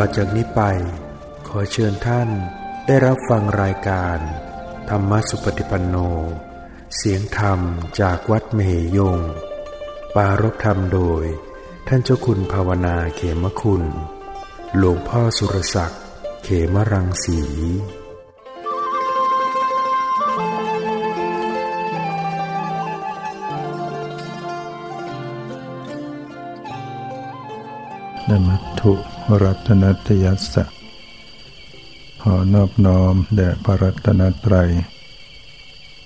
ต่อจากนี้ไป ขอเชิญท่านได้รับฟังรายการ ธรรมสุปฏิปันโน เสียงธรรมจากวัดเมหยง ปารบธรรมโดย ท่านเจ้าคุณภาวนาเขมคุณ หลวงพ่อสุรศักดิ์ เขมรังสีนมัตถุ รัตนัตยัสสะขอนอบน้อมแด่พระรัตนตรัย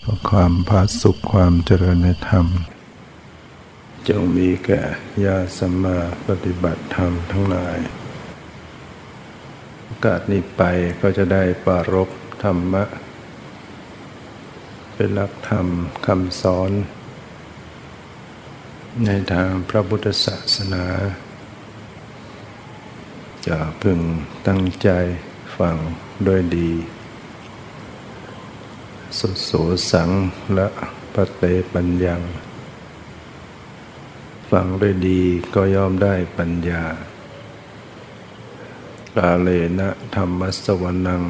เพราะความพาสุขความเจริญในธรรม จงมีแก่ญาสมมาปฏิบัติธรรมทั้งหลายโอกาสนี้ไปก็จะได้ปารบธรรมะ เป็นหลักธรรมคำสอน ในทางพระพุทธศาสนา จะพึงตั้งใจฟังด้วยดี สุโสสังและปะเตปัญญัง ฟังด้วยดีก็ย่อมได้ปัญญากาเลนะธรรมสวนัง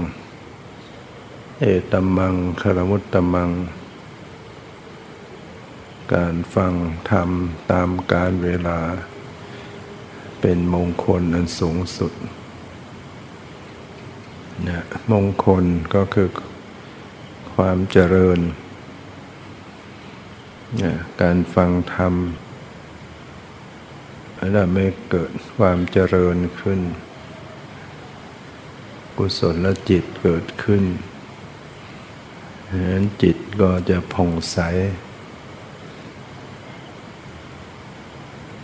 เอตมังคารมุตตมัง การฟังธรรมตามการเวลา เป็นมงคลอันสูงสุดนะมงคลก็คือความเจริญนะการฟังธรรมแล้วไม่เกิดความเจริญขึ้น กุศลจิตเกิดขึ้นฉะนั้นจิตก็จะผ่องใส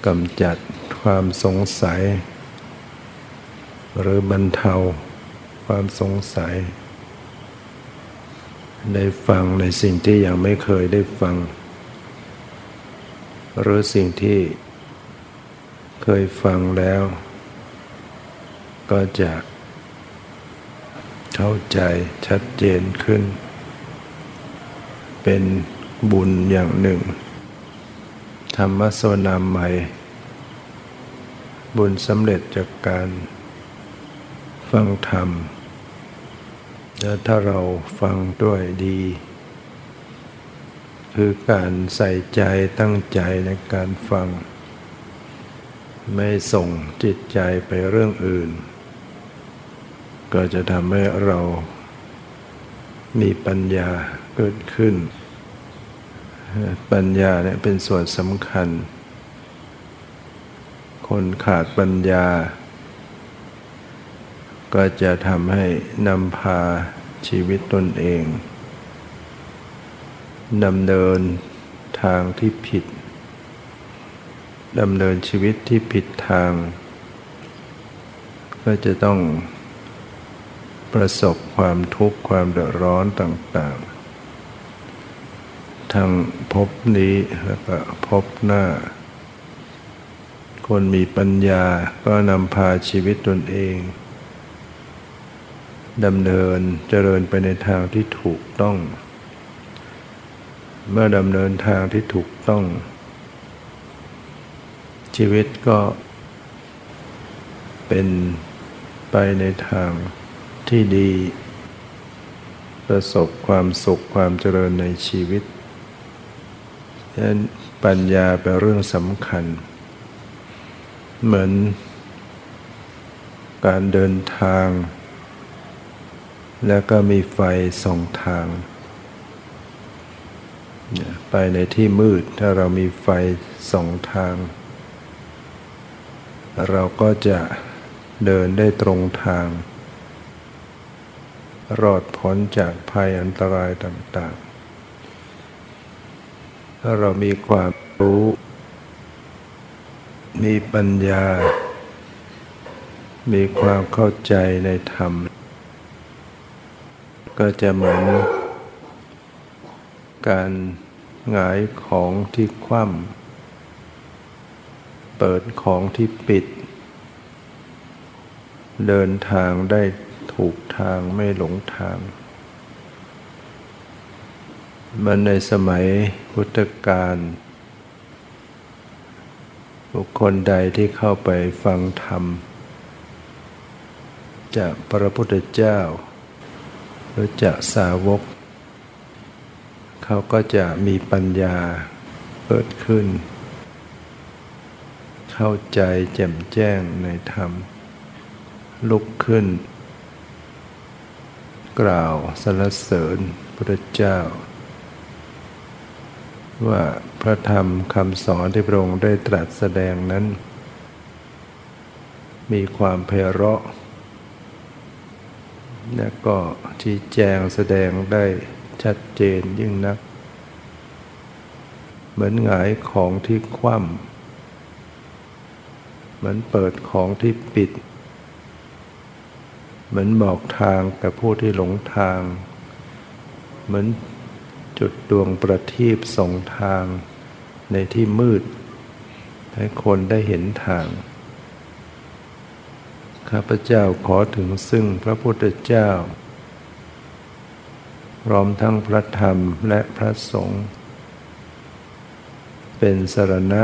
กำจัด ความสงสัย หรือบรรเทาความสงสัย ได้ฟังในสิ่งที่ยังไม่เคยได้ฟัง หรือสิ่งที่เคยฟังแล้ว ก็จะเข้าใจชัดเจนขึ้น เป็นบุญอย่างหนึ่ง ธรรมสวนามใหม่ บุญสำเร็จจากการฟังธรรม แล้วถ้าเราฟังด้วยดี คือการใส่ใจตั้งใจในการฟัง ไม่ส่งจิตใจไปเรื่องอื่น ก็จะทำให้เรามีปัญญาเกิดขึ้น ปัญญาเนี่ยเป็นส่วนสำคัญ คนขาดปัญญา ก็จะทำให้นำพาชีวิตตนเองดำเนินทางที่ผิดดำเนินชีวิตที่ผิดทาง ก็จะต้องประสบความทุกข์ความเดือดร้อนต่าง ๆ ทั้งพบนี้แล้วก็พบหน้า คนมีปัญญาก็นำพาชีวิตตนเองดำเนินเจริญไปในทางที่ถูกต้อง เมื่อดำเนินทางที่ถูกต้อง ชีวิตก็เป็นไปในทางที่ดี ประสบความสุขความเจริญในชีวิตดังนั้นปัญญาเป็นเรื่องสำคัญ เหมือน การเดินทาง แล้วก็มีไฟส่องทาง ไปในที่มืดถ้าเรามีไฟส่องทาง เราก็จะเดินได้ตรงทาง รอดพ้นจากภัยอันตรายต่างๆ ถ้าเรามีความรู้ มีปัญญา มีความเข้าใจในธรรม ก็จะเหมือน การหงายของที่คว่ำเปิดของที่ปิด เดินทางได้ถูกทางไม่หลงทาง มันในสมัยพุทธกาล บุคคลใดที่เข้าไปฟังธรรมจะพระพุทธเจ้า หรือจะสาวก เขาก็จะมีปัญญาเกิดขึ้น เข้าใจแจ่มแจ้งในธรรม ลุกขึ้น กล่าวสรรเสริญพระเจ้า ว่า พระธรรมคำสอนที่พระองค์ได้ตรัสแสดงนั้น มีความเพเราะและก็ชี้แจงแสดงได้ชัดเจนยิ่งนัก เหมือนหงายของที่คว่ำเหมือนเปิดของที่ปิด เหมือนบอกทางกับผู้ที่หลงทาง เหมือน จุดดวงประทีปส่งทางในที่มืด ให้คนได้เห็นทาง ข้าพเจ้าขอถึงซึ่งพระพุทธเจ้า พร้อมทั้งพระธรรมและพระสงฆ์เป็นสรณะ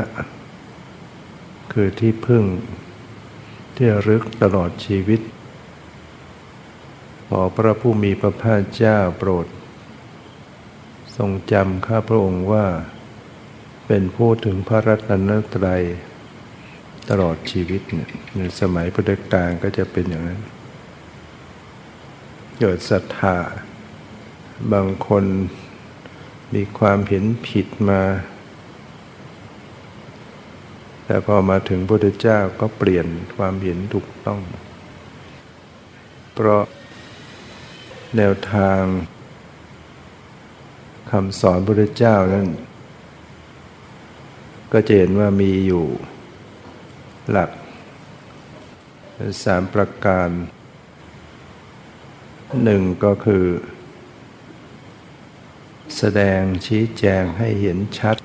คือที่พึ่ง ที่รึกตลอดชีวิต ขอพระผู้มีพระภาคเจ้าโปรด ทรงจำข้าพระองค์ว่า เป็นผู้ถึงพระรัตนตรัยตลอดชีวิตเนี่ยในสมัยพุทธกาลก็จะเป็นอย่างนั้น เกิดศรัทธาบางคนมีความเห็นผิดมา แต่พอมาถึงพระพุทธเจ้าก็เปลี่ยนความเห็นถูกต้อง เพราะแนวทางำสอนพระเจ้านั้น ก็จะเห็นว่ามีอยู่หลักสามประการหนึ่งก็คือ แสดงชี้แจงให้เห็นชัด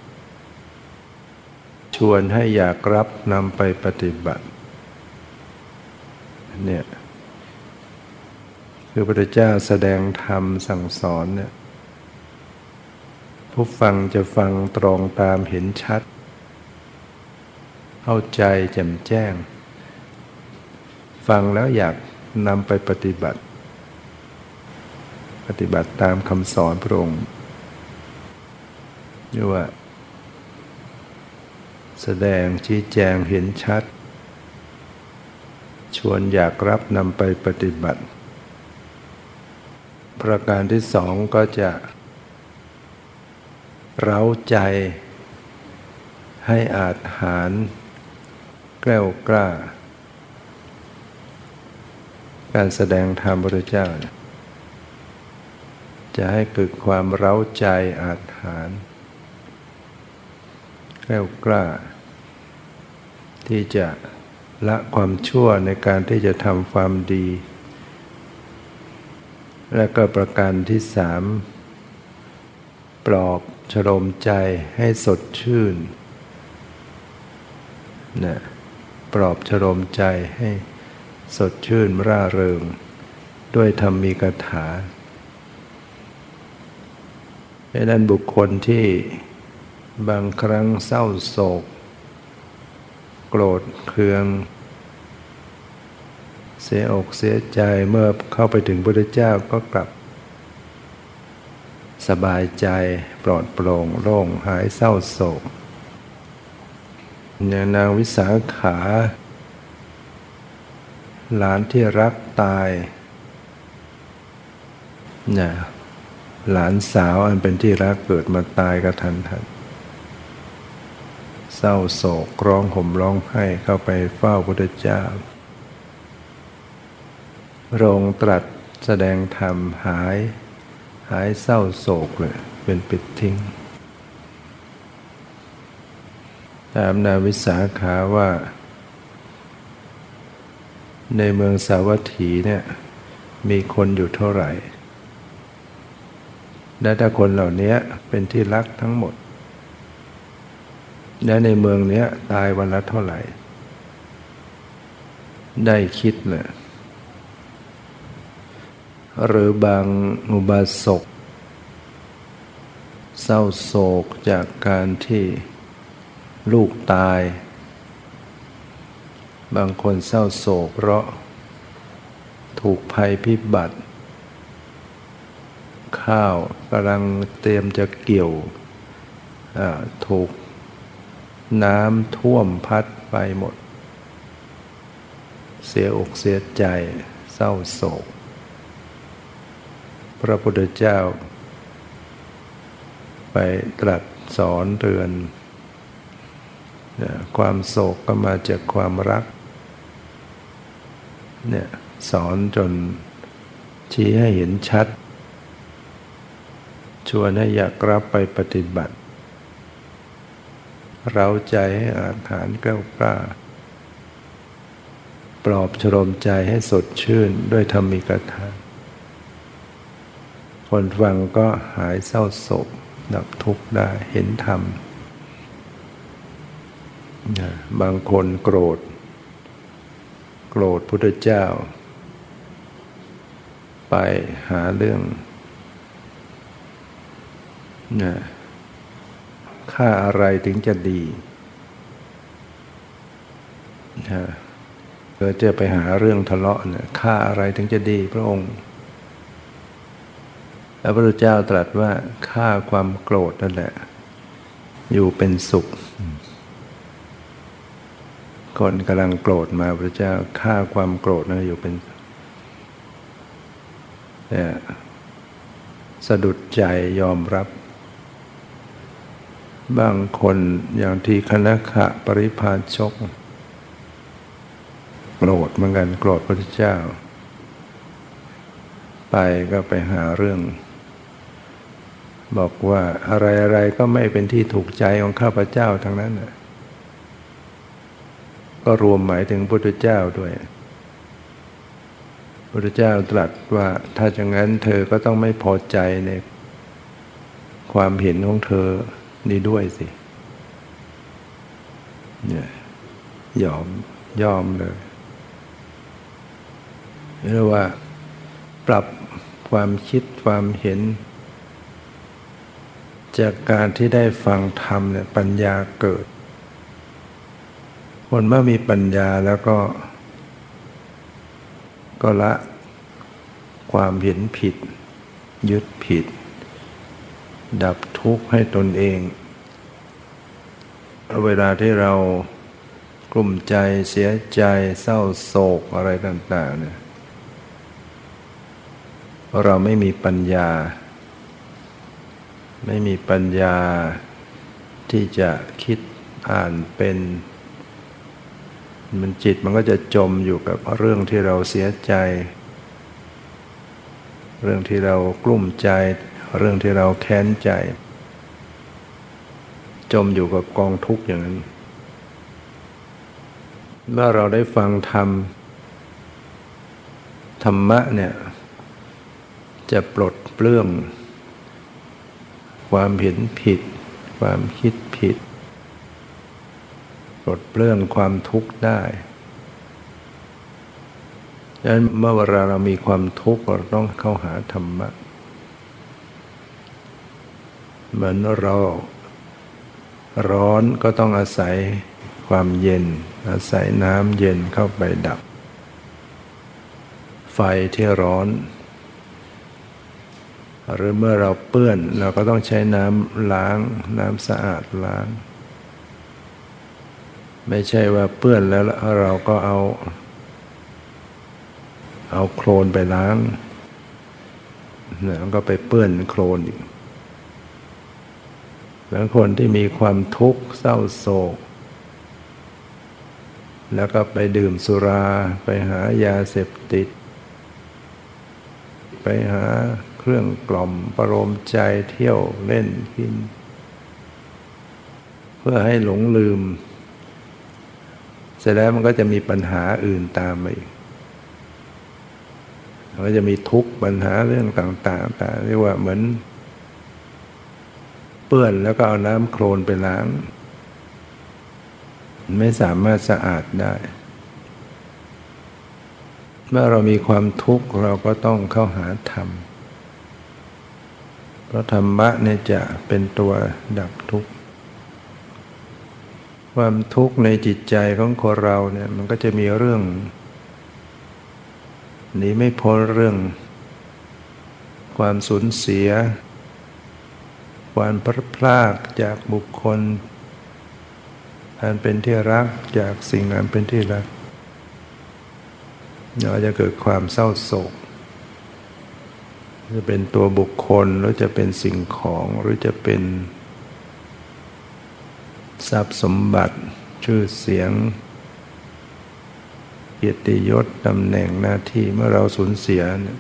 ชวนให้อยากรับนำไปปฏิบัติเนี่ยคือพระเจ้าแสดงธรรมสั่งสอนเนี่ย ผู้ฟังจะฟังตรงตามเห็นชัด เข้าใจแจ่มแจ้ง ฟังแล้วอยากนำไปปฏิบัติ ปฏิบัติตามคำสอนพระองค์นี่ว่า แสดงชี้แจงเห็นชัด ชวนอยากรับนำไปปฏิบัติ ประการที่สองก็จะ เร้าใจ ให้อาจหารแกล้วกล้า การแสดงธรรมพระเจ้า จะให้เกิดความเร้าใจอาจหารแกล้วกล้า ที่จะละความชั่วในการที่จะทำความดี และก็ประการที่สามปลอบ ชโลมใจให้สดชื่นนะปลอบฉลมใจให้สดชื่นร่าเริง ด้วยธรรมีกถาดังนั้นบุคคลที่บางครั้งเศร้าโศก โกรธเคือง เสียอกเสียใจเมื่อเข้าไปถึงพระเจ้าก็กลับ สบายใจปลอดโปร่งโล่งหายเศร้าโศกอย่างนางวิสาขา หลานที่รักตายเนี่ยหลานสาวอันเป็นที่รักเกิดมาตายกระทันหันเศร้าโศกร้องห่มร้องไห้เข้าไปเฝ้าพระพุทธเจ้าโรงตรัสแสดงธรรมหาย หายเศร้าโศกเลยเป็นปิดทิ้ง ถามนาวิสาขาว่า ในเมืองสาวัตถีเนี่ยมีคนอยู่เท่าไหร่ และถ้าคนเหล่านี้เป็นที่รักทั้งหมด และในเมืองนี้ตายวันละเท่าไหร่ ได้คิดเลย หรือบางอุบาสกเศร้าโศกจากการที่ลูกตาย บางคนเศร้าโศกเพราะถูกภัยพิบัติ ข้าวกำลังเตรียมจะเกี่ยวถูกน้ำท่วมพัดไปหมด เสียอกเสียใจเศร้าโศก พระพุทธเจ้า ไปตรัสสอนเตือน ความโศกก็มาจากความรักเนี่ยสอนจนชี้ให้เห็นชัด ชวนให้อยากรับไปปฏิบัติ เราใจให้อาหารกล้ากล้า ปลอบชโลมใจให้สดชื่นด้วยธรรมิกถา คนฟังก็หายเศร้าโศกดับทุกข์ได้เห็นธรรมบางคนโกรธ โกรธพุทธเจ้า ไปหาเรื่องนะค่าอะไรถึงจะดีนะเอจะไปหาเรื่องทะเลาะนะค่าอะไรถึงจะดีพระองค์ พระพุทธเจ้าตรัสว่าค่าความโกรธนั่นแหละ อยู่เป็นสุข คนกำลังโกรธมาพระเจ้าค่าความโกรธนั่นอยู่เป็นเนี่ยสะดุดใจยอมรับ บางคนอย่างที่คณะขะปริพาชกโกรธเหมือนกันโกรธพระเจ้า ไปก็ไปหาเรื่อง บอกว่าอะไรอะไรก็ไม่เป็นที่ถูกใจของข้าพเจ้าทั้งนั้นก็รวมหมายถึงพระพุทธเจ้าด้วยพระเจ้าตรัสว่าถ้าอย่างนั้นเธอก็ต้องไม่พอใจในความเห็นของเธอนี้ด้วยสิเนี่ยยอมยอมเลยเรียกว่าปรับความคิดความเห็น จากการที่ได้ฟังธรรมเนี่ยปัญญาเกิด คนเมื่อมีปัญญาแล้วก็ ก็ละความเห็นผิด ยึดผิด ดับทุกข์ให้ตนเอง เวลาที่เรากลุ่มใจเสียใจเศร้าโศกอะไรต่าง ๆ เนี่ย เราไม่มีปัญญา ไม่มีปัญญาที่จะคิดอ่านเป็น มันจิตมันก็จะจมอยู่กับเรื่องที่เราเสียใจ เรื่องที่เรากลุ้มใจ เรื่องที่เราแค้นใจ จมอยู่กับกองทุกข์อย่างนั้นเมื่อเราได้ฟังธรรม ธรรมะเนี่ย จะปลดเปลื้อง ความเห็นผิด ความคิดผิดปลดเปลื้องความทุกข์ได้ดังนั้นเมื่อเวลาเรามีความทุกข์เราต้องเข้าหาธรรมะ เหมือนเราร้อนก็ต้องอาศัยความเย็น อาศัยน้ำเย็นเข้าไปดับ ไฟที่ร้อน หรือเมื่อเราเปื้อนเราก็ต้องใช้น้ำล้างน้ำสะอาดล้าง ไม่ใช่ว่าเปื้อนแล้วเราก็เอา เอาโคลนไปล้างเนี่ยมันก็ไปเปื้อนโคลนอีกบางคนที่มีความทุกข์เศร้าโศก แล้วก็ไปดื่มสุรา ไปหายาเสพติด ไปหา รื่องกล่อมประโลมใจเที่ยวเล่นกิน เพื่อให้หลงลืม เสร็จแล้วมันก็จะมีปัญหาอื่นตามมาอีกมันก็จะมีทุกข์ปัญหาเรื่องต่างๆแต่เรียกว่าเหมือน เปื้อนแล้วก็เอาน้ำโคลนไปล้าง ไม่สามารถสะอาดได้ เมื่อเรามีความทุกข์เราก็ต้องเข้าหาธรรม เพราะธรรมะเนี่ยจะเป็นตัวดับทุกข์ความทุกข์ในจิตใจของคนเราเนี่ยมันก็จะมีเรื่องหนีไม่พ้นเรื่อง ความสูญเสีย ความพลาดพลาดจากบุคคล อันเป็นที่รักจากสิ่งอันเป็นที่รักเราจะเกิดความเศร้าโศก จะเป็นตัวบุคคลหรือจะเป็นสิ่งของหรือจะเป็น ทรัพย์สมบัติ ชื่อเสียงเกียรติยศตำแหน่งหน้าที่เมื่อเราสูญเสียเนี่ย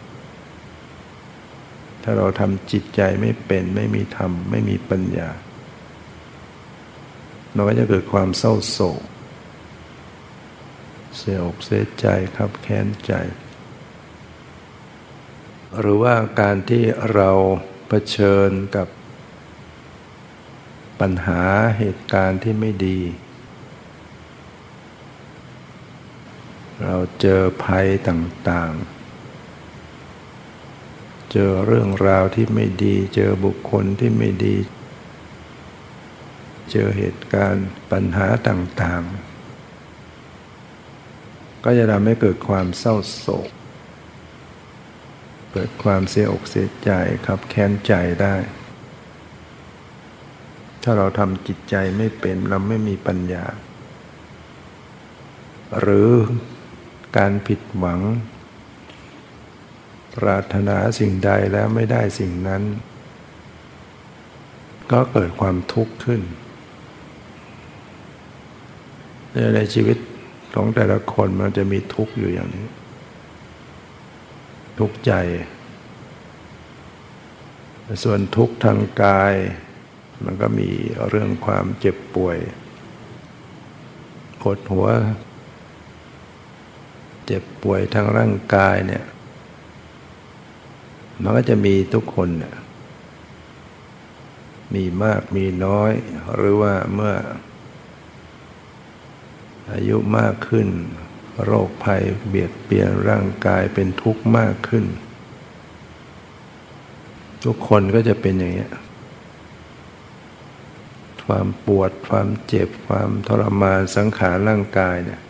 ถ้าเราทำจิตใจไม่เป็นไม่มีธรรม ไม่มีปัญญาเราก็จะเกิดความเศร้าโศก เสียอกเสียใจครับแค้นใจ หรือว่าการที่เราเผชิญกับปัญหาเหตุการณ์ที่ไม่ดี เราเจอภัยต่างๆ เจอเรื่องราวที่ไม่ดี เจอบุคคลที่ไม่ดี เจอเหตุการณ์ปัญหาต่างๆ ก็จะทำให้เกิดความเศร้าโศก เกิดความเสียอกเสียใจครับแค้นใจได้ ถ้าเราทำจิตใจไม่เป็นเราไม่มีปัญญา หรือการผิดหวัง ปรารถนาสิ่งใดแล้วไม่ได้สิ่งนั้น ก็เกิดความทุกข์ขึ้น ในชีวิตของแต่ละคนมันจะมีทุกข์อยู่อย่างนี้ ทุกข์ใจ ส่วนทุกข์ทางกาย มันก็มีเรื่องความเจ็บป่วยปวดหัว เจ็บป่วยทางร่างกายเนี่ย มันก็จะมีทุกคนเนี่ยมีมากมีน้อย หรือว่าเมื่ออายุมากขึ้น โรคภัยเบียดเบียนร่างกายเป็นทุกข์มากขึ้น ทุกคนก็จะเป็นอย่างนี้ความปวดความเจ็บความทรมานสังขารร่างกายเนี่ย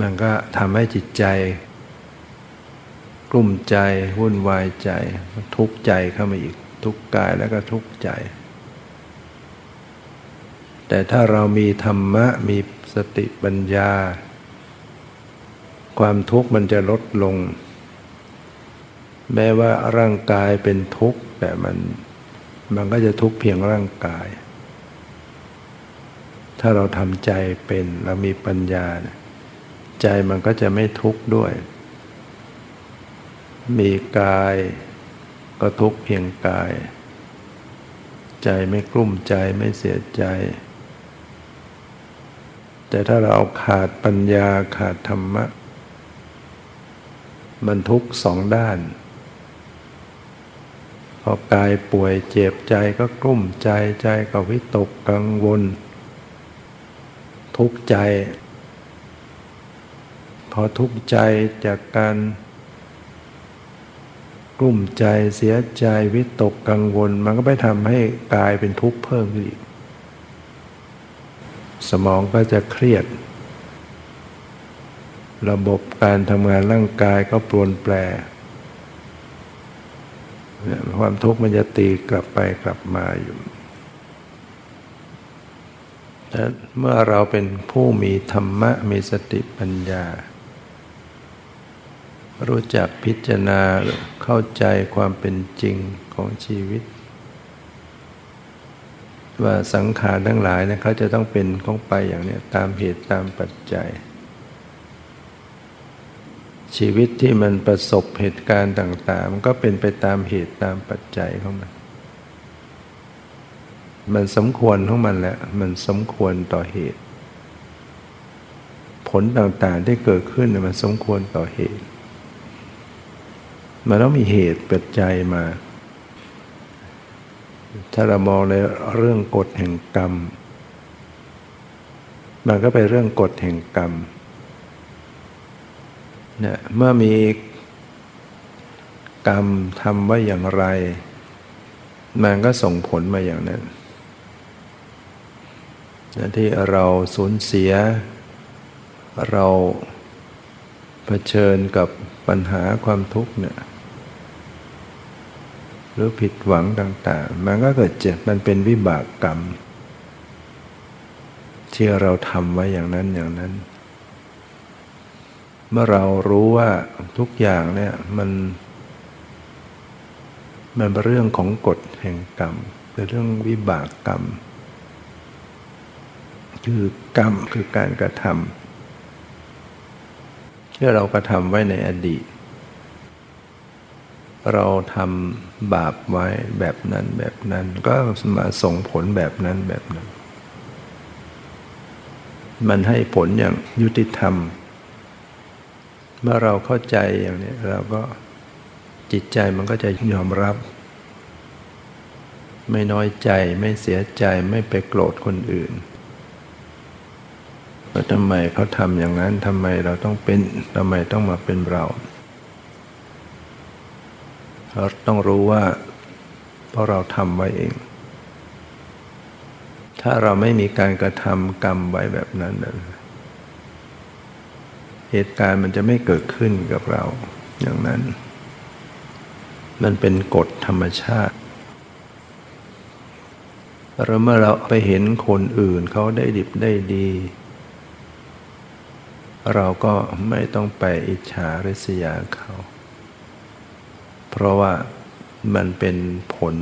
มันก็ทำให้จิตใจกลุ่มใจวุ่นวายใจ ทุกข์ใจเข้ามาอีกทุกข์กายแล้วก็ทุกข์ใจ แต่ถ้าเรามีธรรมะมี สติปัญญา ความทุกข์มันจะลดลง แม้ว่าร่างกายเป็นทุกข์แต่มันมันก็จะทุกข์เพียงร่างกาย ถ้าเราทำใจเป็นเรามีปัญญา ใจมันก็จะไม่ทุกข์ด้วย มีกายก็ทุกข์เพียงกาย ใจไม่กลุ้มใจไม่เสียใจ แต่ถ้าเราขาดปัญญาขาดธรรมะ มันทุกสองด้าน พอกายป่วยเจ็บใจก็กลุ้มใจใจก็วิตกกังวล ทุกข์ใจ พอทุกข์ใจจากการกลุ้มใจเสียใจวิตกกังวล มันก็ไปทำให้กายเป็นทุกข์เพิ่มขึ้นอีก สมองก็จะเครียด ระบบการทำงานร่างกายก็ปรวนแปรความทุกข์มันจะตีกลับไปกลับมาอยู่แต่เมื่อเราเป็นผู้มีธรรมะมีสติปัญญา รู้จักพิจารณาเข้าใจความเป็นจริงของชีวิต ว่าสังขารทั้งหลายนะเขาจะต้องเป็นของไปอย่างนี้ตามเหตุตามปัจจัย ชีวิตที่มันประสบเหตุการณ์ต่าง ๆ มันก็เป็นไปตามเหตุตามปัจจัยของมัน มันสมควรของมันแหละมันสมควรต่อเหตุ ผลต่างๆที่เกิดขึ้นมันสมควรต่อเหตุ มันต้องมีเหตุปัจจัยมา ถ้าเรามองในเรื่องกฎแห่งกรรม มันก็เป็นเรื่องกฎแห่งกรรมเนี่ยเมื่อมีกรรมทำไว้อย่างไร มันก็ส่งผลมาอย่างนั้นที่เราสูญเสีย เราเผชิญกับปัญหาความทุกข์เนี่ย หรือผิดหวังต่างๆ มันก็เกิดเจ็บมันเป็นวิบากกรรมที่เราทำไว้อย่างนั้นอย่างนั้น เมื่อเรารู้ว่าทุกอย่างเนี่ยมัน มันเป็นเรื่องของกฎแห่งกรรมเป็นเรื่องวิบากกรรม คือกรรมคือการกระทำที่เรากระทำไว้ในอดีต เราทำบาปไว้แบบนั้นแบบนั้น ก็มาส่งผลแบบนั้นแบบนั้น มันให้ผลอย่างยุติธรรม เมื่อเราเข้าใจอย่างนี้เราก็จิตใจมันก็จะยอมรับ ไม่น้อยใจไม่เสียใจไม่ไปโกรธคนอื่นว่าทำไมเขาทำอย่างนั้นทำไมเราต้องเป็นทำไมต้องมาเป็นเรา เราต้องรู้ว่า เพราะเราทำไว้เอง ถ้าเราไม่มีการกระทำกรรมไว้แบบนั้นเหตุการณ์มันจะไม่เกิดขึ้นกับเราอย่างนั้น มันเป็นกฎธรรมชาติหรือเมื่อเราไปเห็นคนอื่นเขาได้ดิบได้ดี เราก็ไม่ต้องไปอิจฉาริษยาเขา เพราะว่ามันเป็นผล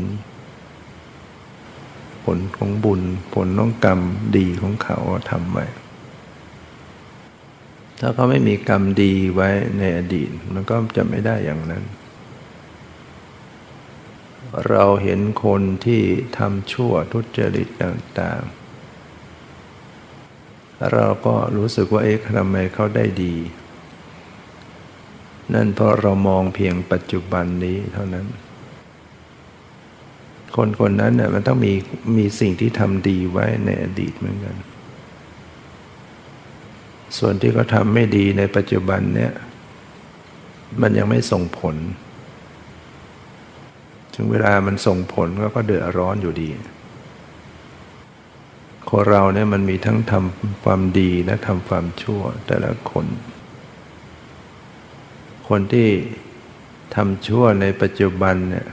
ผลของบุญ ผลของกรรมดีของเขาทำไว้ ถ้าเขาไม่มีกรรมดีไว้ในอดีต มันก็จะไม่ได้อย่างนั้น เราเห็นคนที่ทำชั่วทุจริตต่าง ๆ เราก็รู้สึกว่าเอ๊ะทำไมเขาได้ดี นั่นเพราะเรามองเพียงปัจจุบันนี้เท่านั้น คนคนนั้นเนี่ยมันต้องมีมีสิ่งที่ทำดีไว้ในอดีตเหมือนกัน ส่วนที่เขาทำไม่ดีในปัจจุบันเนี่ยมันยังไม่ส่งผล ถึงเวลามันส่งผลก็เดือดร้อนอยู่ดี คนเราเนี่ยมันมีทั้งทำความดีและทำความชั่วแต่ละคน คนที่ทำชั่วในปัจจุบันเนี่ย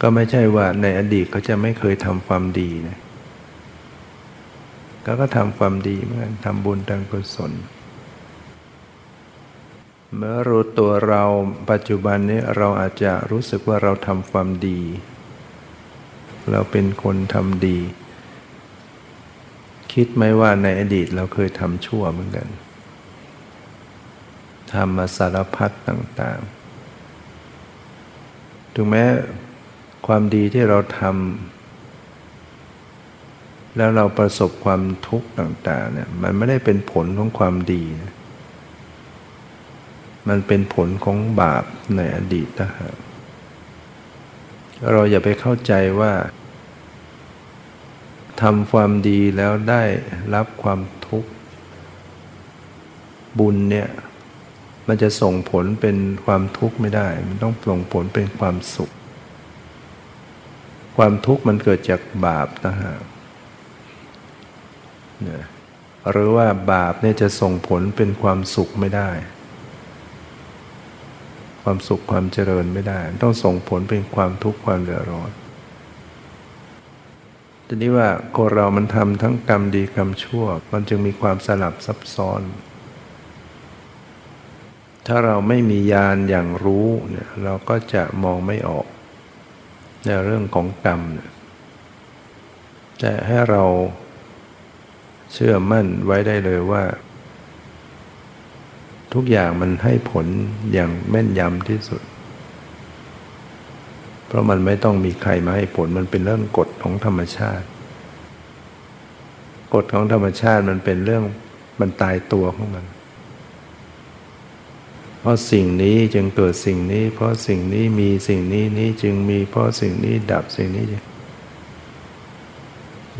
ก็ไม่ใช่ว่าในอดีตเขาจะไม่เคยทำความดีนะก็ก็ทำความดีเหมือนกันทำบุญทางกุศล เมื่อรู้ตัวเราปัจจุบันนี้เราอาจจะรู้สึกว่าเราทำความดี เราเป็นคนทำดี คิดไหมว่าในอดีตเราเคยทำชั่วเหมือนกัน ทำมาสารพัดต่างๆ ถึงแม้ความดีที่เราทำแล้วเราประสบความทุกข์ต่างๆเนี่ยมันไม่ได้เป็นผลของความดี มันเป็นผลของบาปในอดีตนะฮะเราอย่าไปเข้าใจว่าทำความดีแล้วได้รับความทุกข์ บุญเนี่ย มันจะส่งผลเป็นความทุกข์ไม่ได้ มันต้องส่งผลเป็นความสุข ความทุกข์มันเกิดจากบาปนะฮะหรือว่าบาปเนี่ยจะส่งผลเป็นความสุขไม่ได้ ความสุขความเจริญไม่ได้ ต้องส่งผลเป็นความทุกข์ความเดือดร้อนทีนี้ว่าคนเรามันทำทั้งกรรมดีกรรมชั่ว มันจึงมีความสลับซับซ้อน ถ้าเราไม่มีญาณอย่างรู้เนี่ยเราก็จะมองไม่ออก ในเรื่องของกรรมเนี่ยแต่ให้เราเชื่อมั่นไว้ได้เลยว่า ทุกอย่างมันให้ผลอย่างแม่นยำที่สุด เพราะมันไม่ต้องมีใครมาให้ผลมันเป็นเรื่องกฎของธรรมชาติ กฎของธรรมชาติมันเป็นเรื่องมันตายตัวของมัน เพราะสิ่งนี้จึงเกิดสิ่งนี้ เพราะสิ่งนี้มีสิ่งนี้นี้จึงมีเพราะสิ่งนี้ดับสิ่งนี้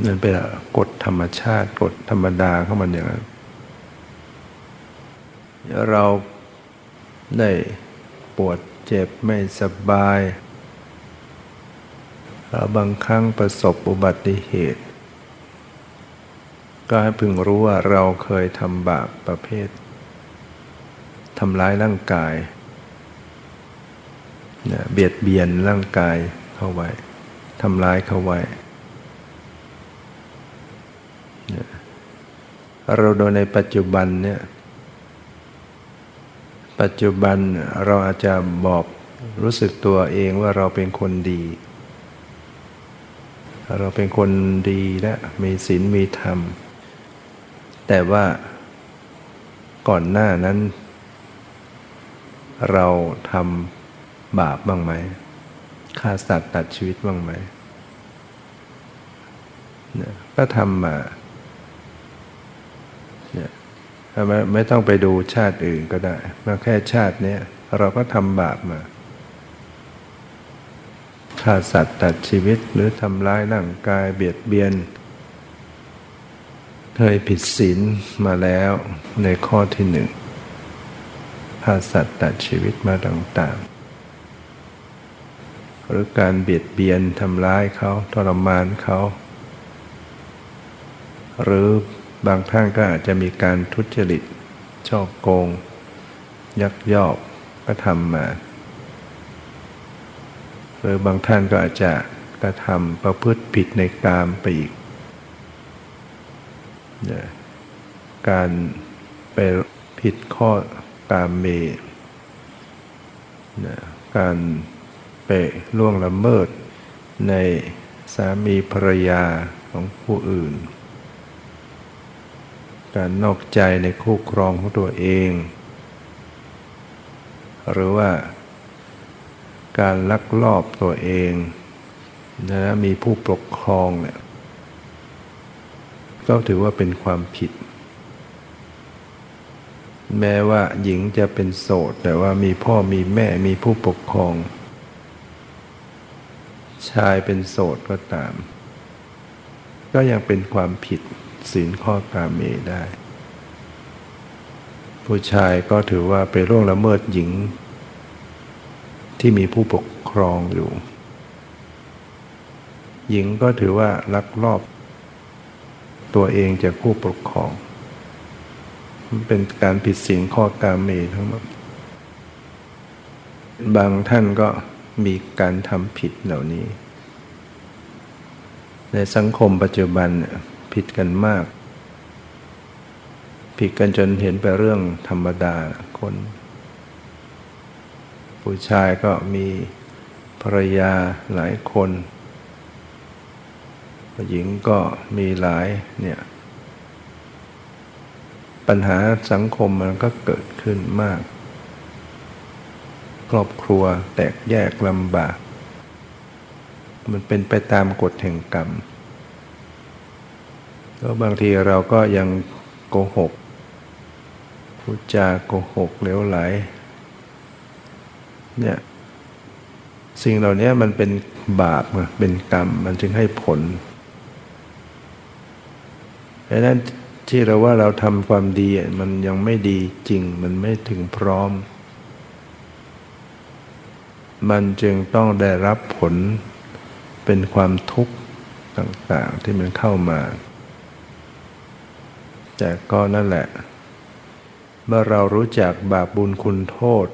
นั่นเป็นกฎธรรมชาติกฎธรรมดาของมันอย่างนั้นเราได้ปวดเจ็บไม่สบายเราบางครั้งประสบอุบัติเหตุ ก็ให้พึงรู้ว่าเราเคยทำบาปประเภท ทำร้ายร่างกายเบียดเบียนร่างกายเข้าไว้ทำร้ายเข้าไว้เราโดยในปัจจุบันเนี่ยปัจจุบันเราอาจจะบอกรู้สึกตัวเองว่าเราเป็นคนดี เราเป็นคนดีและมีศีลมีธรรม แต่ว่าก่อนหน้านั้น เราทำบาปบ้างไหมฆ่าสัตว์ตัดชีวิตบ้างไหมเนี่ยก็ทำมาเนี่ยไม่ไม่ต้องไปดูชาติอื่นก็ได้มาแค่ชาตินี้เราก็ทำบาปมาฆ่าสัตว์ตัดชีวิตหรือทำร้ายร่างกายเบียดเบียน เคยผิดศีลมาแล้วในข้อที่หนึ่ง ฆ่าสัตว์ตัดชีวิตมาต่างๆ หรือการเบียดเบียนทำร้ายเขาทรมานเขา หรือบางท่านก็อาจจะมีการทุจริตช่อโกง ยักยอกก็ทำมา หรือบางท่านก็อาจจะกระทำประพฤติผิดในกามไปอีก การไปผิดข้อ กามเมการไปล่วงละเมิด ในสามีภรรยาของผู้อื่น การนอกใจในคู่ครองของตัวเอง หรือว่าการลักลอบตัวเองนะมีผู้ปกครองเนี่ยก็ถือว่าเป็นความผิด แม้ว่าหญิงจะเป็นโสด แต่ว่ามีพ่อมีแม่มีผู้ปกครอง ชายเป็นโสดก็ตาม ก็ยังเป็นความผิดศีลข้อกาเมได้ ผู้ชายก็ถือว่าไปร่วงละเมิดหญิง ที่มีผู้ปกครองอยู่ หญิงก็ถือว่าลักลอบ ตัวเองจากผู้ปกครอง เป็นการผิดศีลข้อกาเมทั้งหมดบางท่านก็มีการทำผิดเหล่านี้ ในสังคมปัจจุบันผิดกันมาก ผิดกันจนเห็นไปเรื่องธรรมดาคน ผู้ชายก็มีภรรยาหลายคนผู้หญิงก็มีหลายเนี่ย ปัญหาสังคมมันก็เกิดขึ้นมาก ครอบครัวแตกแยกลำบาก มันเป็นไปตามกฎแห่งกรรมแล้วบางทีเราก็ยังโกหกพูดจาโกหกเหลวไหลเนี่ยสิ่งเหล่านี้มันเป็นบาปเป็นกรรมมันจึงให้ผลดังนั้น ที่เราว่าเราทำความดีมันยังไม่ดีจริงมันไม่ถึงพร้อม มันจึงต้องได้รับผลเป็นความทุกข์ต่าง ๆ ที่มันเข้ามา แต่ก็นั่นแหละ เมื่อเรารู้จักบาปบุญคุณโทษ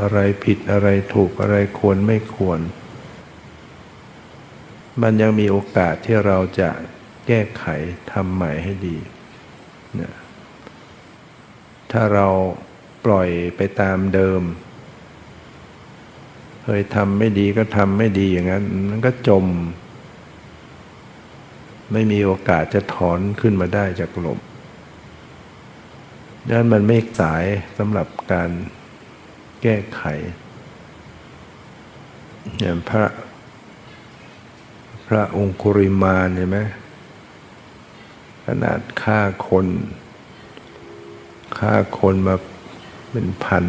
อะไรผิดอะไรถูกอะไรควรไม่ควร มันยังมีโอกาสที่เราจะ แก้ไขทำใหม่ให้ดีนะถ้าเราปล่อยไปตามเดิม เคยทำไม่ดีก็ทำไม่ดีอย่างนั้น มันก็จม ไม่มีโอกาสจะถอนขึ้นมาได้จากหลมดังนั้นมันไม่สายสำหรับการแก้ไขอย่างพระพระองคุริมาเห็นไหม ขนาดฆ่าคนฆ่าคนมาเป็นพัน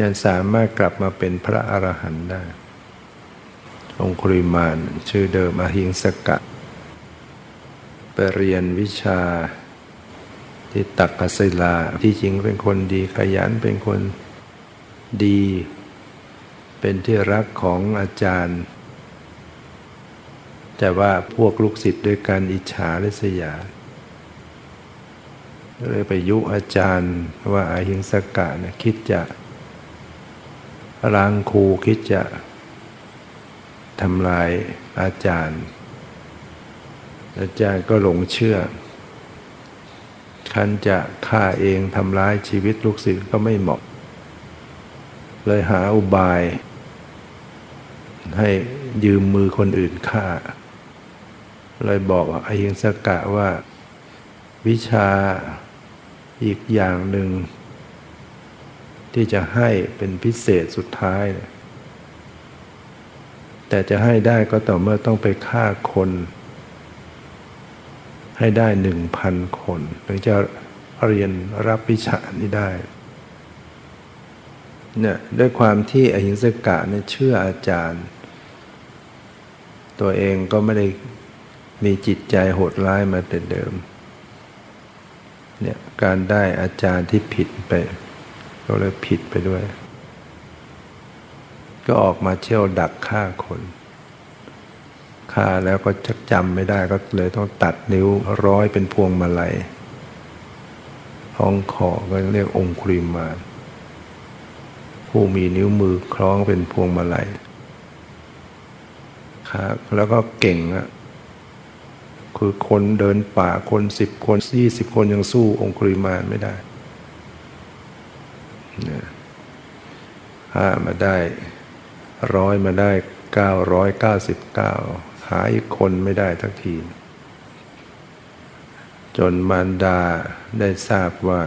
ยังสามารถกลับมาเป็นพระอรหันต์ได้ องคุริมานชื่อเดิมอหิงสกะ ไปเรียนวิชาที่ตักกศิลาที่จริงเป็นคนดีขยันเป็นคนดี เป็นที่รักของอาจารย์ แต่ว่าพวกลูกศิษย์ด้วยการอิจฉาริษยาเลยไปยุอาจารย์ว่าอาหิงสกะเนี่ยคิดจะล้างคูคิดจะทำลายอาจารย์ อาจารย์ก็หลงเชื่อ คันจะฆ่าเองทำร้ายชีวิตลูกศิษย์ก็ไม่เหมาะ เลยหาอุบาย ให้ยืมมือคนอื่นฆ่า เลยบอกว่าอายิงสกะว่า วิชาอีกอย่างหนึ่ง ที่จะให้เป็นพิเศษสุดท้าย แต่จะให้ได้ก็ต่อเมื่อต้องไปฆ่าคน ให้ได้หนึ่งพันคนถึงจะเรียนรับวิชานี้ได้เนี่ยด้วยความที่อหิงสกะเนี่ยเชื่ออาจารย์ ตัวเองก็ไม่ได้ มีจิตใจโหดร้ายมาแต่เดิมเนี่ยการได้อาจารย์ที่ผิดไป ก็เลยผิดไปด้วย ก็ออกมาเชี่ยวดักฆ่าคนฆ่าแล้วก็ชักจำไม่ได้ก็เลยต้องตัดนิ้วร้อยเป็นพวงมาลัยท้องคอก็เรียกองคุริมาผู้มีนิ้วมือคล้องเป็นพวงมาลัยครับแล้วก็เก่งอะ คือคนเดินป่าคนสิบคนยี่สิบคนยังสู้องคุริมานไม่ได้ห้ามาได้ร้อยมาได้เก้าร้อยเก้าสิบเก้าหาอีกคนไม่ได้ทักที จนมารดาได้ทราบว่า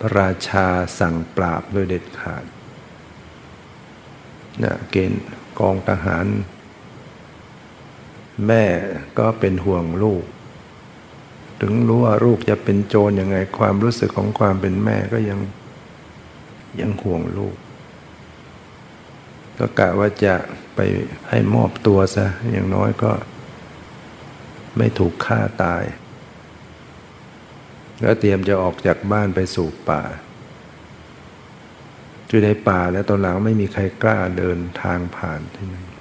พระราชาสั่งปราบโดยเด็ดขาดนะเกณฑ์กองทหาร แม่ก็เป็นห่วงลูก ถึงรู้ว่าลูกจะเป็นโจรยังไง ความรู้สึกของความเป็นแม่ก็ยังยังห่วงลูก ก็กะว่าจะไปให้มอบตัวซะ อย่างน้อยก็ไม่ถูกฆ่าตาย แล้วเตรียมจะออกจากบ้านไปสู่ป่าอยู่ในป่าแล้วตอนหลังไม่มีใครกล้าเดินทางผ่านที่นั่น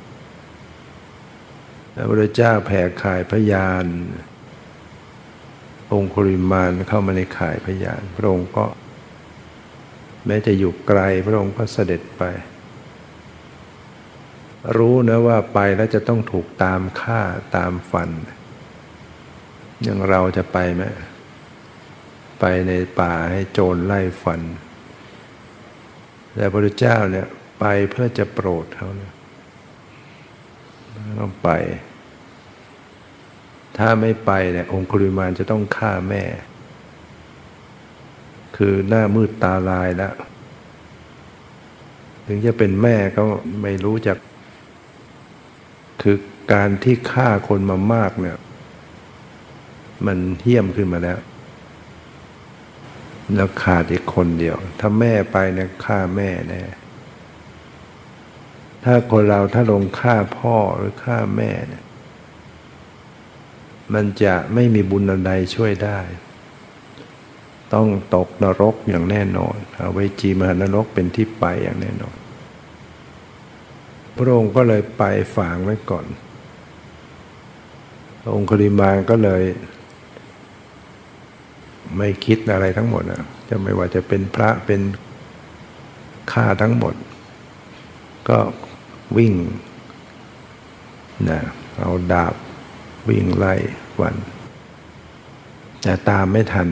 พระพุทธเจ้าแผ่ขายพยาน องคุริมานเข้ามาในข่ายพยาน พระองค์ก็ แม้จะอยู่ไกลพระองค์ก็เสด็จไป รู้นะว่าไปแล้วจะต้องถูกตามฆ่าตามฟัน อย่างเราจะไปไหมไปในป่าให้โจรไล่ฟัน แต่พระพุทธเจ้าเนี่ยไปเพื่อจะโปรดเขาเนี่ย ต้องไป ถ้าไม่ไปเนี่ยองคุริมานจะต้องฆ่าแม่ คือหน้ามืดตาลายแล้ว ถึงจะเป็นแม่ก็ไม่รู้จัก คือการที่ฆ่าคนมามากเนี่ย มันเที่ยมขึ้นมาแล้วแล้วขาดอีกคนเดียว ถ้าแม่ไปเนี่ยฆ่าแม่แน่ ถ้าคนเราถ้าลงฆ่าพ่อหรือฆ่าแม่เนี่ยมันจะไม่มีบุญใดช่วยได้ ต้องตกนรกอย่างแน่นอนเอาไว้จีมหานรกเป็นที่ไปอย่างแน่นอน พระองค์ก็เลยไปฝางไว้ก่อน องค์คริมานก็เลย ไม่คิดอะไรทั้งหมดนะจะไม่ว่าจะเป็นพระเป็นข้าทั้งหมด ก็ วิ่งนะเอาดาบวิ่งไล่วัน แต่ตามไม่ทัน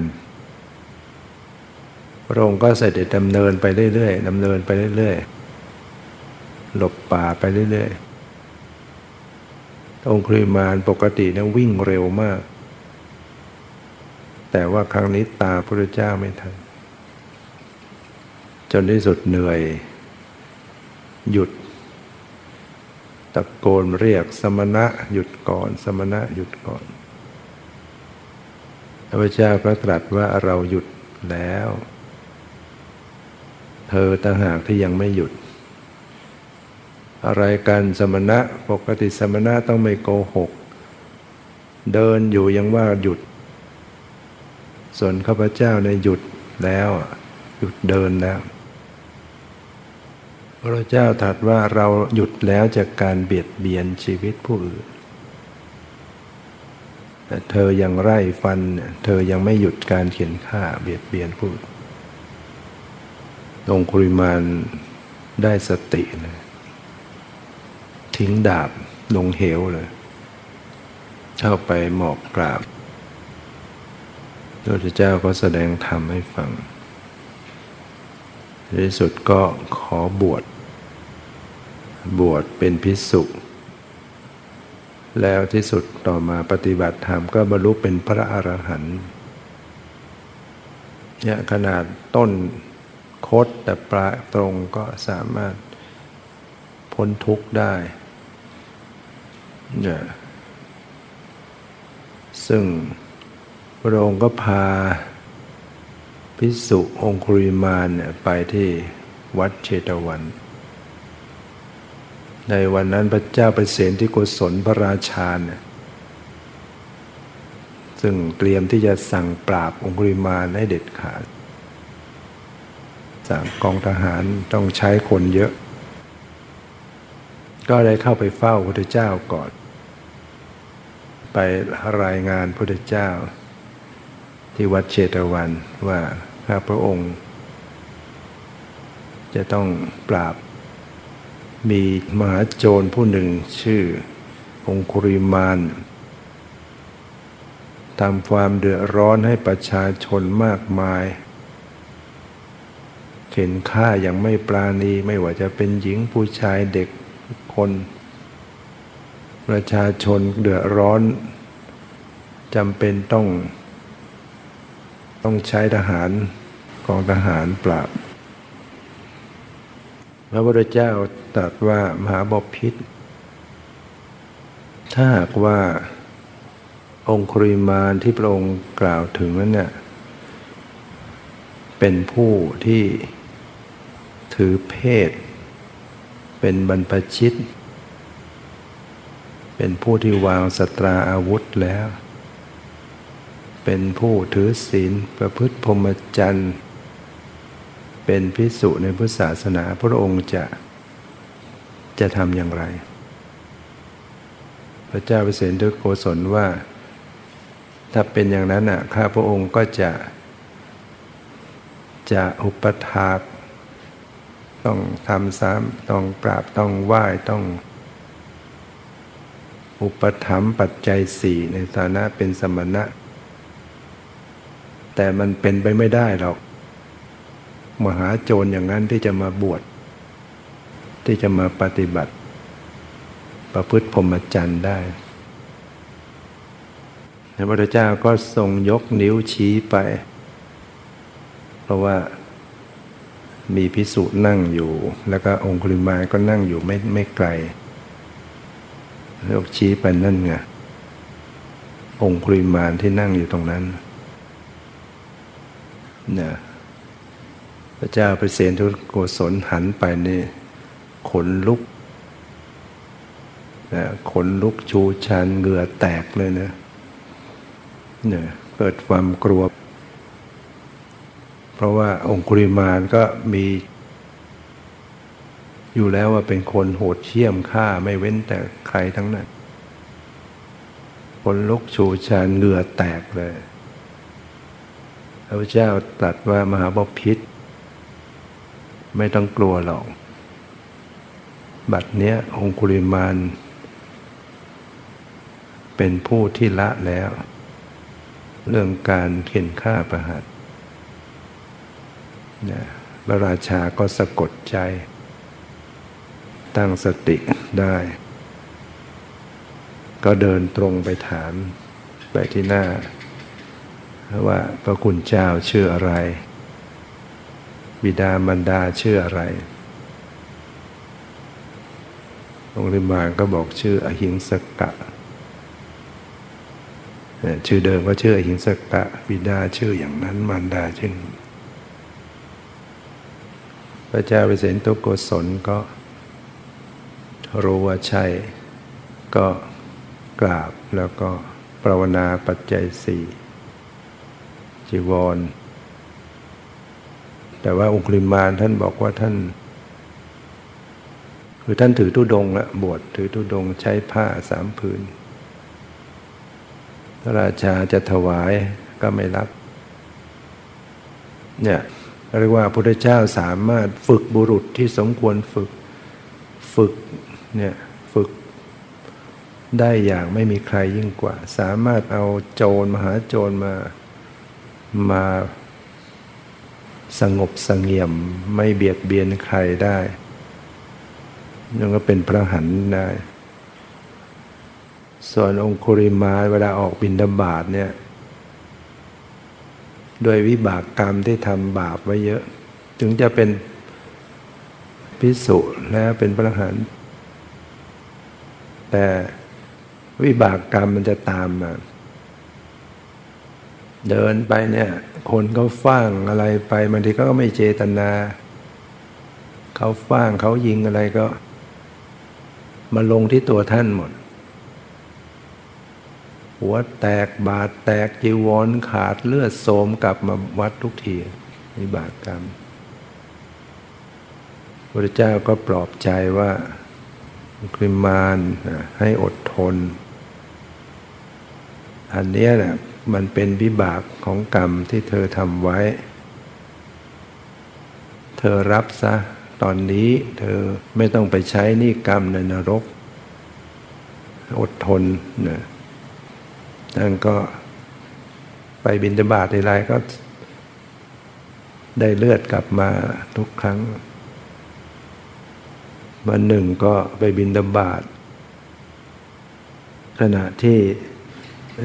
พระองค์ก็เสด็จดำเนินไปเรื่อยๆดำเนินไปเรื่อยๆหลบป่าไปเรื่อยๆองคุริมานปกตินี่ยวิ่งเร็วมาก แต่ว่าครั้งนี้ตาพระเจ้าไม่ทัน จนที่สุดเหนื่อย หยุด ตะโกนเรียกสมณะหยุดก่อน สมณะหยุดก่อนพระเจ้าก็ตรัสว่าเราหยุดแล้ว เธอต่างหากที่ยังไม่หยุด อะไรกันสมณะปกติสมณะต้องไม่โกหก เดินอยู่ยังว่าหยุด ส่วนข้าพเจ้าในหยุดแล้ว หยุดเดินแล้ว พระเจ้าตรัสว่าเราหยุดแล้วจากการเบียดเบียนชีวิตผู้อื่นเธอยังไล่ฟัน เธอยังไม่หยุดการเขียนฆ่าเบียดเบียนพูดองคุริมานได้สติเลยทิ้งดาบลงเหวเลยเข้าไปหมอบกราบพระเจ้าก็แสดงธรรมให้ฟังในที่สุดก็ขอบวช บวชเป็นพิสุแล้วที่สุดต่อมาปฏิบัติธรรมก็บรรลุเป็นพระอรหันต์เนี่ยขนาดต้นคดแต่ปลายตรงก็สามารถพ้นทุกข์ได้เนี่ยซึ่งพระองค์ก็พาพิสุองคุริมานเนี่ยไปที่วัดเชตวัน ในวันนั้นพระเจ้าไปเสนที่โกศลพระราชาเนี่ยซึ่งเตรียมที่จะสั่งปราบองคุริมาให้เด็ดขาดสั่งกองทหารต้องใช้คนเยอะ ก็ได้เข้าไปเฝ้าพระเจ้าก่อน ไปรายงานพระเจ้า ที่วัดเชตวันว่าข้าพระองค์ จะต้องปราบ มีมหาโจรผู้หนึ่งชื่อองคุริมานทำความเดือดร้อนให้ประชาชนมากมาย เข็นฆ่าอย่างไม่ปราณีไม่ว่าจะเป็นหญิงผู้ชายเด็กคน ประชาชนเดือดร้อนจำเป็นต้อง ต้องใช้ทหารกองทหารปราบ พระพุทธเจ้าตรัสว่ามหาบพิษ ถ้าหากว่าองคุริมานที่พระองค์กล่าวถึงนั้นเนี่ยเป็นผู้ที่ถือเพศ เป็นบรรพชิต เป็นผู้ที่วางสตราอาวุธแล้ว เป็นผู้ถือศีลประพฤติพรหมจรรย์ เป็นพิสุในพุทธศาสนาพระองค์จะจะทำอย่างไร พระเจ้าเปเสนทุกโกศลว่า ถ้าเป็นอย่างนั้นอะข้าพระองค์ก็จะ จะอุปถากต้องทำซ้ำต้องปราบต้องไหว้ต้องอุปถัมภ์ปัจจัยสี่ในฐานะเป็นสมณะ แต่มันเป็นไปไม่ได้หรอก มหาโจรอย่างนั้นที่จะมาบวชที่จะมาปฏิบัติ ประพฤติพรหมจรรย์ได้พระพุทธเจ้าก็ทรงยกนิ้วชี้ไป เพราะว่ามีพิสุนั่งอยู่ แล้วก็องคุลิมาก็นั่งอยู่ไม่ไม่ไกลยกชี้ไปนั่นไงองคุลิมานที่นั่งอยู่ตรงนั้นเนะพ ระเจ้าไปเสนทุกโกศลหันไปนี่ขนลุกนะขนลุกชูชันเหงื่อแตกเลยนะเนี่ยเกิดความกลัว เพราะว่าองคุริมานก็มี อยู่แล้วว่าเป็นคนโหดเชี่ยมฆ่าไม่เว้นแต่ใครทั้งนั้นคนลุกชูชันเหงื่อแตกเลยระเจ้าตรัสว่ามหาบพิษ ไม่ต้องกลัวหรอก บัดเนี้ยองคุริมานเป็นผู้ที่ละแล้ว เรื่องการเข็นฆ่าประหัตนะพระราชาก็สะกดใจ ตั้งสติได้ ก็เดินตรงไปถามไปที่หน้า ว่าพระคุณเจ้าชื่ออะไร บิดามารดาชื่ออะไรองค์ริมานก็บอกชื่ออหิงสกะ ชื่อเดิมก็ชื่ออหิงสกะบิดาชื่ออย่างนั้นมารดาชื่อพระเจ้าเปเสนตุโกศลก็รู้ว่าใช่ ก็กราบแล้วก็ปรวนาปัจจัยสี่จีวร แต่ว่าองคุลิมานท่านบอกว่าท่าน คือท่านถือตุดงละบวชถือตุดงใช้ผ้าสามผืน พระราชาจะถวายก็ไม่รับ เนี่ยเรียกว่าพระพุทธเจ้าสามารถฝึกบุรุษที่สมควรฝึกฝึกเนี่ยฝึกได้อย่างไม่มีใครยิ่งกว่า สามารถเอาโจรมหาโจรมามา สงบสงเงี่ยมไม่เบียดเบียนใครได้ยังก็เป็นพระหันได้ ส่วนองคุริมาเวลาออกบินดาบาตเนี่ยโดยวิบากกรรมที่ทำบาปไว้เยอะ ถึงจะเป็นพิสุและเป็นพระหันแต่วิบากกรรมมันจะตามมา เดินไปเนี่ย คนเขาฟ้างอะไรไปบางทีก็ไม่เจตนาเขาฟ้างเขายิงอะไรก็ มาลงที่ตัวท่านหมด หัวแตกบาดแตกจีวรขาดเลือดโสมกลับมาวัดทุกทีวิบากกรรมพระเจ้าก็ปลอบใจว่าคริมานให้อดทน อันนี้แหละ มันเป็นวิบากของกรรมที่เธอทำไว้ เธอรับซะ ตอนนี้เธอไม่ต้องไปใช้นี่กรรมในนรก อดทนนะท่นก็ไปบินบาตทีไรก็ได้เลือดกลับมาทุกครั้งวันหนึ่งก็ไปบินดาบาดขณะที่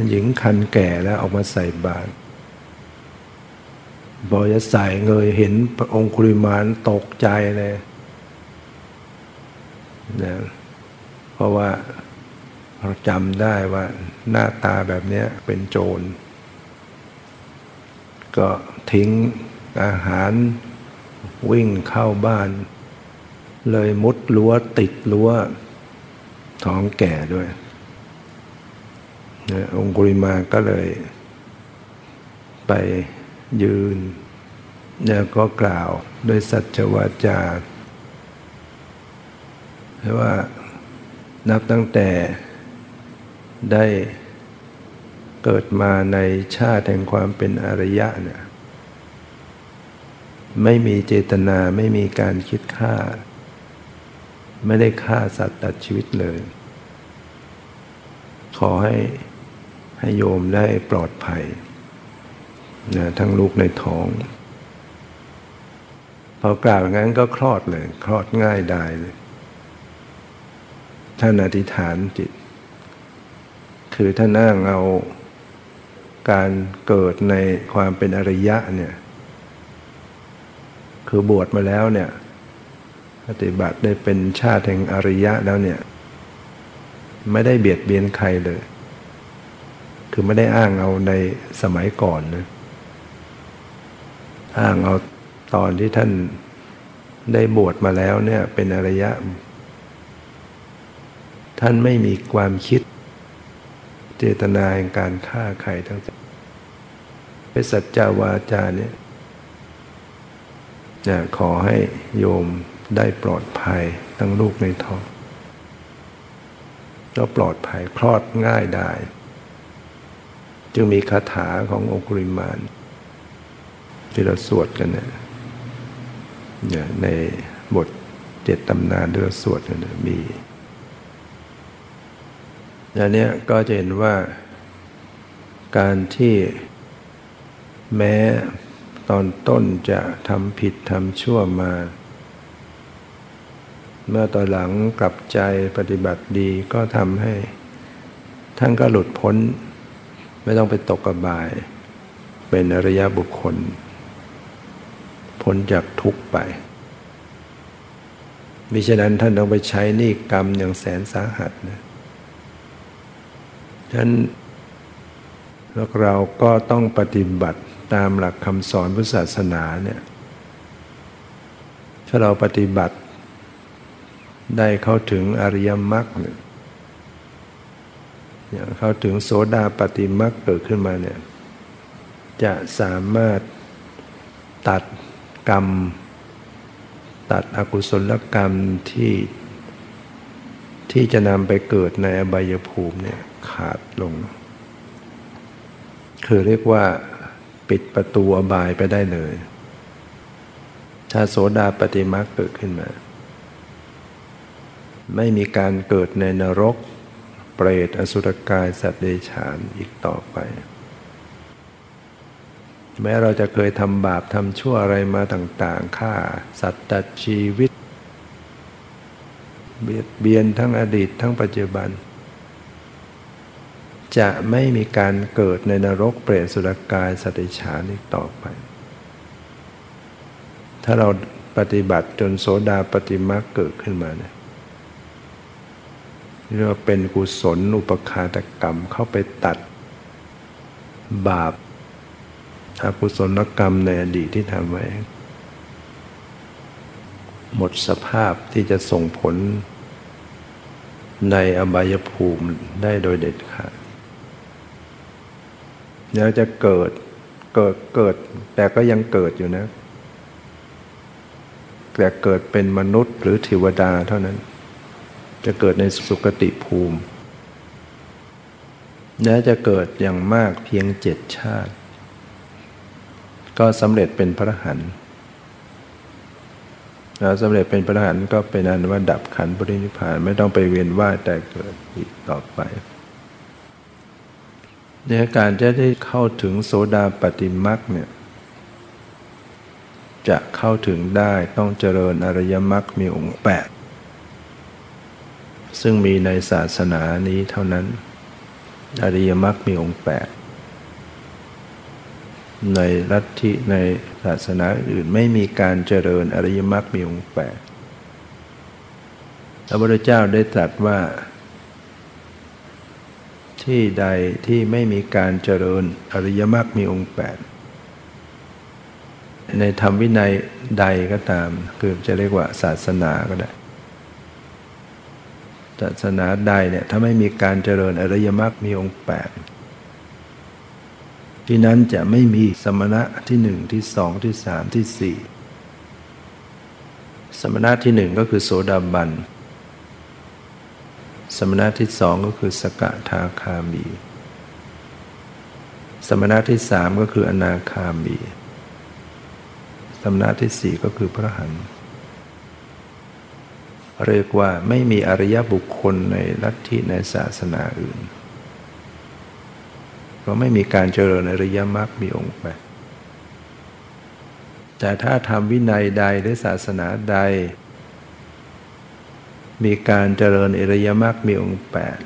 หญิงคันแก่แล้วออกมาใส่บาตรบอยใส่เงยเห็นองคุริมานตกใจเลยนะเพราะว่าเราจำได้ว่าหน้าตาแบบนี้เป็นโจร ก็ทิ้งอาหารวิ่งเข้าบ้าน เลยมุดรั้วติดรั้วท้องแก่ด้วย องคุริมาก็เลย ไปยืน แล้วก็กล่าวด้วยสัจวาจาว่านับตั้งแต่ได้เกิดมาในชาติแห่งความเป็นอริยะเนี่ยไม่มีเจตนาไม่มีการคิดฆ่า ไม่ได้ฆ่าสัตว์ตัดชีวิตเลย ขอให้ ให้โยมได้ปลอดภัยนะทั้งลูกในท้อง พอกล่าวอย่างนั้นก็คลอดเลย คลอดง่ายได้เลยท่านอธิษฐานจิต คือท่านนั่งเอาการเกิดในความเป็นอริยะเนี่ย คือบวชมาแล้วเนี่ยปฏิบัติได้เป็นชาติแห่งอริยะแล้วเนี่ย ไม่ได้เบียดเบียนใครเลย คือไม่ได้อ้างเอาในสมัยก่อนนะอ้างเอาตอนที่ท่านได้บวชมาแล้วเนี่ยเป็นอริยะ ท่านไม่มีความคิด เจตนาในการฆ่าใครทั้งสิ้นเป็นสัจจาวาจาเนี่ยขอให้โยมได้ปลอดภัยทั้งลูกในท้องก็ปลอดภัยคลอดง่ายได้ จึงมีคาถาขององคุริมานที่เราสวดกันเนี่ยในบทเจ็ดตำนานที่เราสวดกันมีอันนี้ก็จะเห็นว่าการที่แม้ตอนต้นจะทำผิดทำชั่วมา เมื่อตอนหลังกลับใจปฏิบัติดีก็ทำให้ ท่านก็หลุดพ้น ไม่ต้องไปตกกระบาย เป็นอริยบุคคล พ้นจากทุกข์ไปมิฉะนั้นท่านต้องไปใช้นี่กรรมอย่างแสนสาหัสนะฉะนั้นเราก็ต้องปฏิบัติตามหลักคำสอนพุทธศาสนาเนี่ยถ้าเราปฏิบัติได้เข้าถึงอริยมรรคเนี่ย เขาถึงโสดาปฏิมรรคเกิดขึ้นมาเนี่ยจะสามารถตัดกรรม ตัดอกุศลกรรมที่ที่จะนำไปเกิดในอบายภูมิเนี่ยขาดลง คือเรียกว่าปิดประตูอบายไปได้เลย ถ้าโสดาปฏิมาเกิดขึ้นมา ไม่มีการเกิดในนรก เปรตอสุรกายสัตว์เดชานอีกต่อไป แม้เราจะเคยทำบาปทำชั่วอะไรมาต่างๆฆ่าสัตว์ตัดชีวิต เบียดเบียนทั้งอดีตทั้งปัจจุบัน จะไม่มีการเกิดในนรกเปรตสุรกายสัติฉานอีกต่อไป ถ้าเราปฏิบัติจนโสดาปฏิมาเกิดขึ้นมาเนี่ย เรียกว่าเป็นกุศลอุปคาตกรรมเข้าไปตัดบาปอากุศลกรรมในอดีตที่ทำไว้ หมดสภาพที่จะส่งผลในอบายภูมิได้โดยเด็ดขาดแล้วจะเกิดเกิดเกิด แต่ก็ยังเกิดอยู่นะ แต่เกิดเป็นมนุษย์หรือเทวดาเท่านั้น จะเกิดในสุคติภูมิ และจะเกิดอย่างมากเพียงเจ็ดชาติ ก็สำเร็จเป็นพระหันแล้วสำเร็จเป็นพระหันก็เป็นอันว่าดับขันปรินิพานไม่ต้องไปเวียนว่ายแต่เกิดอีกต่อไปในการจะได้เข้าถึงโสดาปฏิมักเนี่ยจะเข้าถึงได้ต้องเจริญอริยมรรคมีองค์แปด ซึ่งมีในศาสนานี้เท่านั้น อริยมรรคมีองค์แปดในลัทธิในศาสนาอื่นไม่มีการเจริญอริยมรรคมีองค์แปดพระพุทธเจ้าได้ตรัสว่า ที่ใดที่ไม่มีการเจริญอริยมรรคมีองค์แปดในธรรมวินัยใดก็ตาม คือจะเรียกว่าศาสนาก็ได้ ศาสนาใดเนี่ยถ้าไม่มีการเจริญอริยมรรคมีองค์แปดที่นั้นจะไม่มีสมณะที่หนึ่งที่สองที่สามที่สี่สมณะที่หนึ่งก็คือโสดาบัน สมณะที่สองก็คือสกทาคามี สมณะที่สามก็คืออนาคามี สมณะที่สี่ก็คือพระหัน เรียกว่าไม่มีอริยบุคคลในลัทธิในศาสนาอื่น เพราะไม่มีการเจริญอริยมรรคมีองค์แปดแต่ถ้าทำวินัยใดหรือศาสนาใด มีการเจริญอริยมรรคมีองค์แปด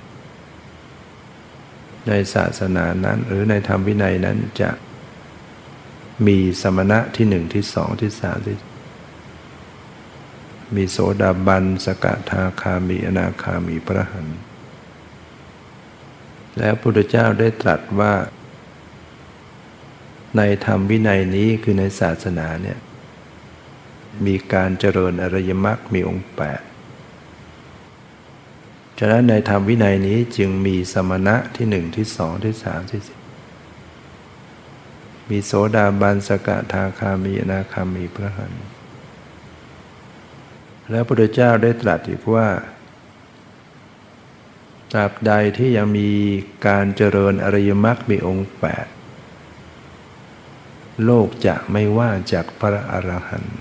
ในศาสนานั้นหรือในธรรมวินัยนั้นจะมีสมณะที่หนึ่งที่สองที่สามที่ มีโสดาบัน สกทาคามี อนาคามีพระหันแล้วพระพุทธเจ้าได้ตรัสว่า ในธรรมวินัยนี้คือในศาสนาเนี่ยมีการเจริญอริยมรรคมีองค์แปดฉะนั้นในธรรมวินัยนี้จึงมีสมณะที่หนึ่งที่สองที่สามที่สี่มีโสดาบันสกทาคามีอนาคามีพระหัน แล้วพระพุทธเจ้าได้ตรัสอีกว่าตราบใดที่ยังมีการเจริญอริยมรรคมีองค์แปดโลกจะไม่ว่าจากพระอรหันต์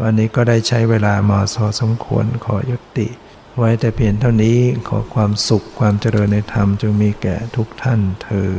วันนี้ก็ได้ใช้เวลามาสอสมควรขอยุติ ไว้แต่เพียงเท่านี้ขอความสุขความเจริญในธรรมจงมีแก่ทุกท่านเทอ